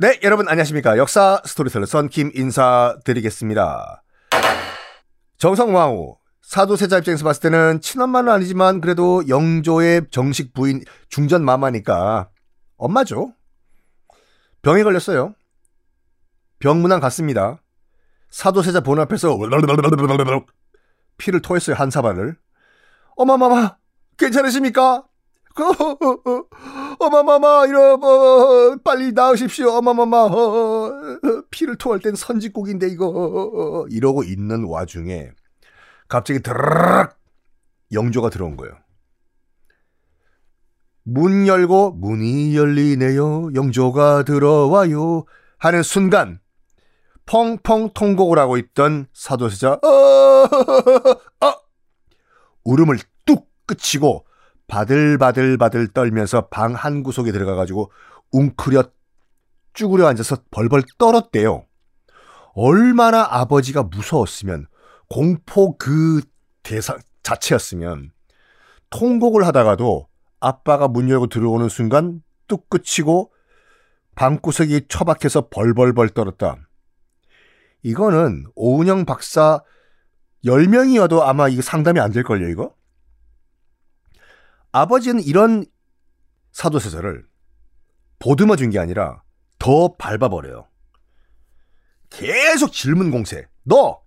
네, 여러분 안녕하십니까. 역사 스토리텔러 썬킴 인사드리겠습니다. 정성왕후, 사도세자 입장에서 봤을 때는 친엄마는 아니지만 그래도 영조의 정식 부인 중전 마마니까 엄마죠. 병에 걸렸어요. 병문안 갔습니다. 사도세자 본 앞에서 피를 토했어요, 한 사발을. 어마마마, 괜찮으십니까? 어마마마 이러 어, 빨리 나으십시오 어마마마 어, 피를 토할 땐 선지국인데 이거 어, 이러고 있는 와중에 갑자기 드르륵 영조가 들어온 거예요. 문 열고 문이 열리네요. 영조가 들어와요. 하는 순간 펑펑 통곡을 하고 있던 사도세자 어, 어, 울음을 뚝 그치고 바들바들바들 떨면서 방 한 구석에 들어가가지고 웅크려 쭈그려 앉아서 벌벌 떨었대요. 얼마나 아버지가 무서웠으면 공포 그 대사 자체였으면 통곡을 하다가도 아빠가 문 열고 들어오는 순간 뚝 그치고 방구석이 처박혀서 벌벌벌 떨었다. 이거는 오은영 박사 10명이어도 아마 이거 상담이 안 될걸요, 이거? 아버지는 이런 사도세자를 보듬어 준 게 아니라 더 밟아버려요. 계속 질문 공세. 너,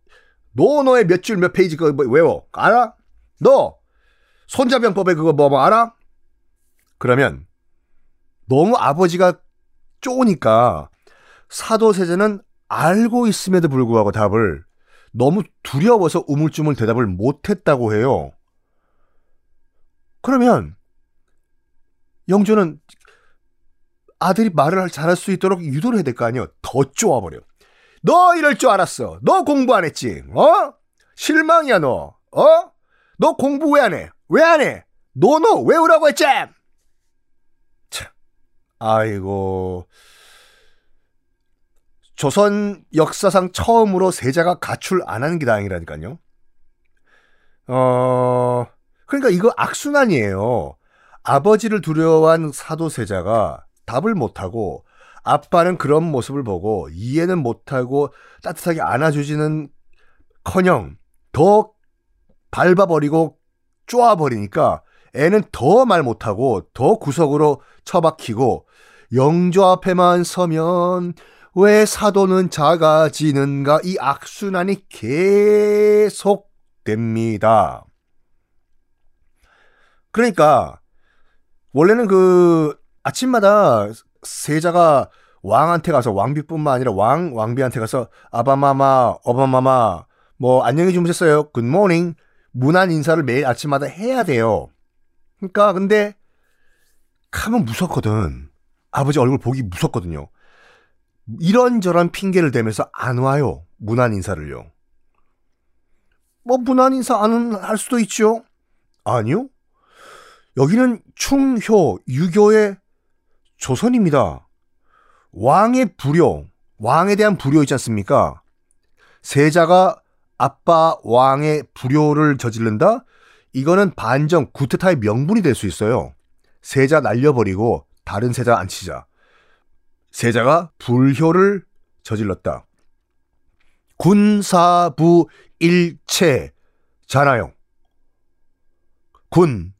너 너의 몇 줄 몇 페이지 그거 뭐 외워. 알아? 너, 손자병법에 그거 뭐, 뭐 알아? 그러면 너무 아버지가 쪼으니까 사도세자는 알고 있음에도 불구하고 답을 너무 두려워서 우물쭈물 대답을 못했다고 해요. 그러면 영조는 아들이 말을 잘할 수 있도록 유도를 해야 될 거 아니에요. 더 쪼아버려. 너 이럴 줄 알았어. 너 공부 안 했지? 어? 실망이야 너. 어? 너 공부 왜 안 해? 왜 안 해? 너너 외우라고 했지? 참. 아이고. 조선 역사상 처음으로 세자가 가출 안 하는 게 다행이라니까요. 어, 그러니까 이거 악순환이에요. 아버지를 두려워한 사도세자가 답을 못하고 아빠는 그런 모습을 보고 이해는 못하고 따뜻하게 안아주지는 커녕 더 밟아버리고 쪼아버리니까 애는 더 말 못하고 더 구석으로 처박히고 영조 앞에만 서면 왜 사도는 작아지는가 이 악순환이 계속됩니다. 그러니까 원래는 그 아침마다 세자가 왕한테 가서 왕비뿐만 아니라 왕 왕비한테 가서 아바마마 어바마마 뭐 안녕히 주무셨어요 굿모닝 문안 인사를 매일 아침마다 해야 돼요. 그러니까 근데 가면 무섭거든. 아버지 얼굴 보기 무섭거든요. 이런저런 핑계를 대면서 안 와요. 문안 인사를요. 뭐 문안 인사 안 할 수도 있죠. 아니요. 여기는 충효, 유교의 조선입니다. 왕의 불효, 왕에 대한 불효 있지 않습니까? 세자가 아빠 왕의 불효를 저지른다? 이거는 반정, 구테타의 명분이 될 수 있어요. 세자 날려버리고 다른 세자 앉히자. 세자가 불효를 저질렀다. 군사부 일체잖아요. 군,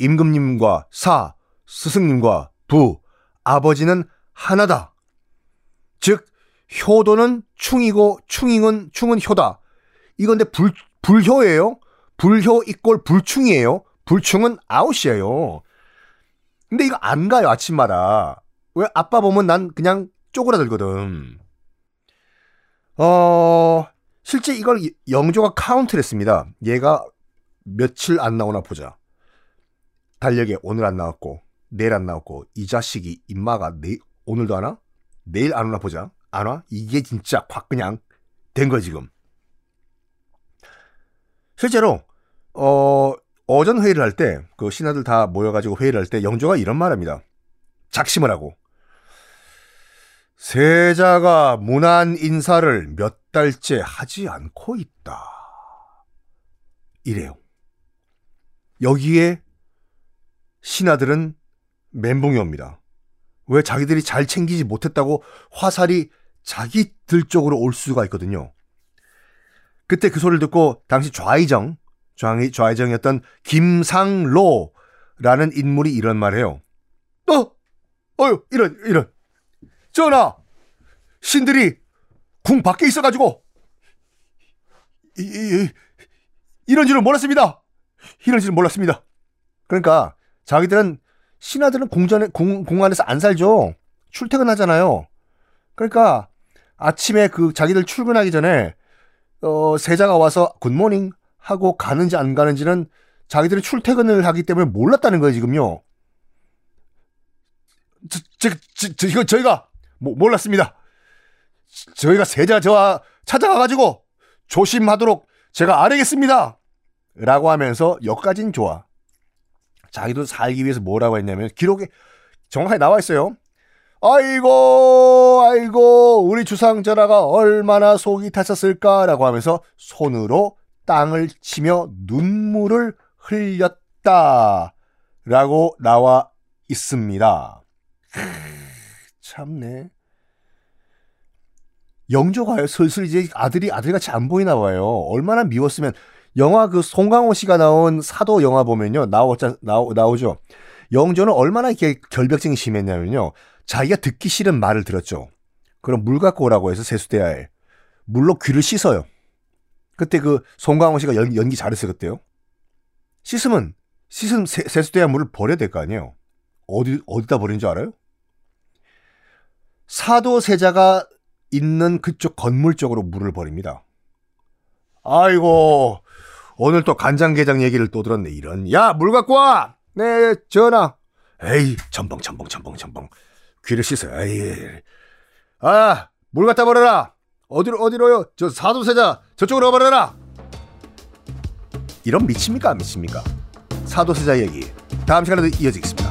임금님과 사, 스승님과 부, 아버지는 하나다. 즉, 효도는 충이고 충잉은 충은 효다. 이건데 불 불효예요. 불효 이꼴 불충이에요. 불충은 아웃이에요. 근데 이거 안 가요 아침마다. 왜 아빠 보면 난 그냥 쪼그라들거든. 어 실제 이걸 영조가 카운트를 했습니다. 얘가 며칠 안 나오나 보자. 달력에 오늘 안 나왔고 내일 안 나왔고 이 자식이 임마가 내 오늘도 안 와? 내일 안 오나 보자. 안 와? 이게 진짜 확 그냥 된 거야 지금. 실제로 어 어전 회의를 할 때 그 신하들 다 모여가지고 회의를 할 때 영조가 이런 말합니다. 작심을 하고 세자가 문안 인사를 몇 달째 하지 않고 있다. 이래요. 여기에 신하들은 멘붕이 옵니다. 왜 자기들이 잘 챙기지 못했다고 화살이 자기들 쪽으로 올 수가 있거든요. 그때 그 소리를 듣고 당시 좌의정, 좌의, 좌의정이었던 김상로라는 인물이 이런 말을 해요. 어, 어유, 이런, 이런. 전하, 신들이 궁 밖에 있어가지고, 이, 이, 이런 줄은 몰랐습니다. 이런 줄은 몰랐습니다. 그러니까, 자기들은, 신하들은 공전에, 공, 공 안에서 안 살죠. 출퇴근하잖아요. 그러니까, 아침에 그 자기들 출근하기 전에, 어, 세자가 와서 굿모닝 하고 가는지 안 가는지는 자기들이 출퇴근을 하기 때문에 몰랐다는 거예요, 지금요. 저, 저, 저, 저 이거 저희가 모, 몰랐습니다. 저희가 세자 저와 찾아가가지고 조심하도록 제가 아뢰겠습니다. 라고 하면서 여기까진 좋아. 자기도 살기 위해서 뭐라고 했냐면 기록에 정확하게 나와 있어요. 아이고, 아이고, 우리 주상 전하가 얼마나 속이 탔었을까라고 하면서 손으로 땅을 치며 눈물을 흘렸다. 라고 나와 있습니다. 참네. 영조가요, 슬슬 이제 아들이 아들같이 안 보이나 봐요. 얼마나 미웠으면, 영화 그 송강호 씨가 나온 사도 영화 보면요, 나오자, 나오, 나오죠. 영조는 얼마나 이렇게 결벽증이 심했냐면요. 자기가 듣기 싫은 말을 들었죠. 그럼 물 갖고 오라고 해서 세수대야에 물로 귀를 씻어요. 그때 그 송강호 씨가 연, 연기 잘했어요 그때요. 씻으면 씻은 세, 세수대야 물을 버려야 될 거 아니에요. 어디 어디다 버린 줄 알아요? 사도세자가 있는 그쪽 건물 쪽으로 물을 버립니다. 아이고 오늘 또 간장게장 얘기를 또 들었네 이런 야 물 갖고 와. 네 전화. 에이 첨벙 첨벙 첨벙 첨벙 귀를 씻어. 에이. 아, 물 갖다 버려라. 어디로 어디로요? 저 사도세자 저쪽으로 버려라. 이런 미칩니까 안 미칩니까? 사도세자 얘기 다음 시간에도 이어지겠습니다.